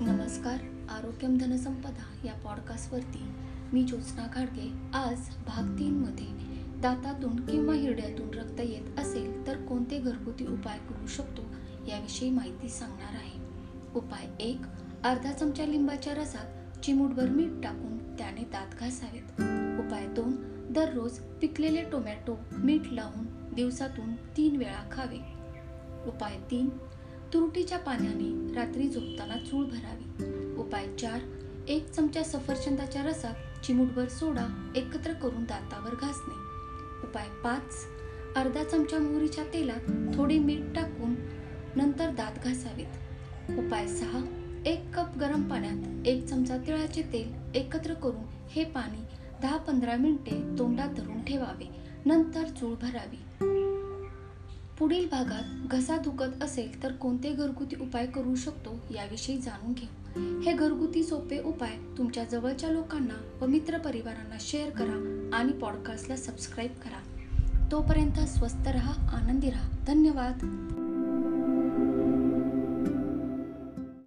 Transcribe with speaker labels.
Speaker 1: नमस्कार आरोग्यम धनसंपदा या पॉडकास्टवरती मी ज्योत्स्ना खाडगे आज भाग तीनमध्ये दातातून किंवा हिरड्यातून रक्त येत असेल तर कोणते घरगुती उपाय करू शकतो याविषयी माहिती सांगणार आहे. उपाय एक अर्धा चमचा लिंबाच्या रसात चिमूटभर मीठ टाकून त्याने दात घासावेत. उपाय दोन दररोज पिकलेले टोमॅटो मीठ लावून दिवसातून तीन वेळा खावे. उपाय तीन तुरटीच्या पाण्याने रात्री झोपताना चूळ भरावी. उपाय चार एक चमचा सफरचंदाच्या रसात चिमूटभर सोडा एकत्र करून दातावर घासणे. उपाय पाच अर्धा चमचा मोहरीच्या तेलात थोडे मीठ टाकून नंतर दात घासावेत. उपाय सहा एक कप गरम पाण्यात एक चमचा तिळाचे तेल एकत्र करून हे पाणी दहा पंधरा मिनिटे तोंडात धरून ठेवावे. नंतर चूळ भरावी. पुढील भागात घसा दुखत असेल तर कोणते घरगुती उपाय करू शकतो याविषयी जाणून घेऊ. हे घरगुती सोपे उपाय तुमच्या जवळच्या लोकांना व मित्र परिवारांना शेअर करा आणि पॉडकास्टला सबस्क्राईब करा. तोपर्यंत स्वस्त रहा आनंदी रहा. धन्यवाद.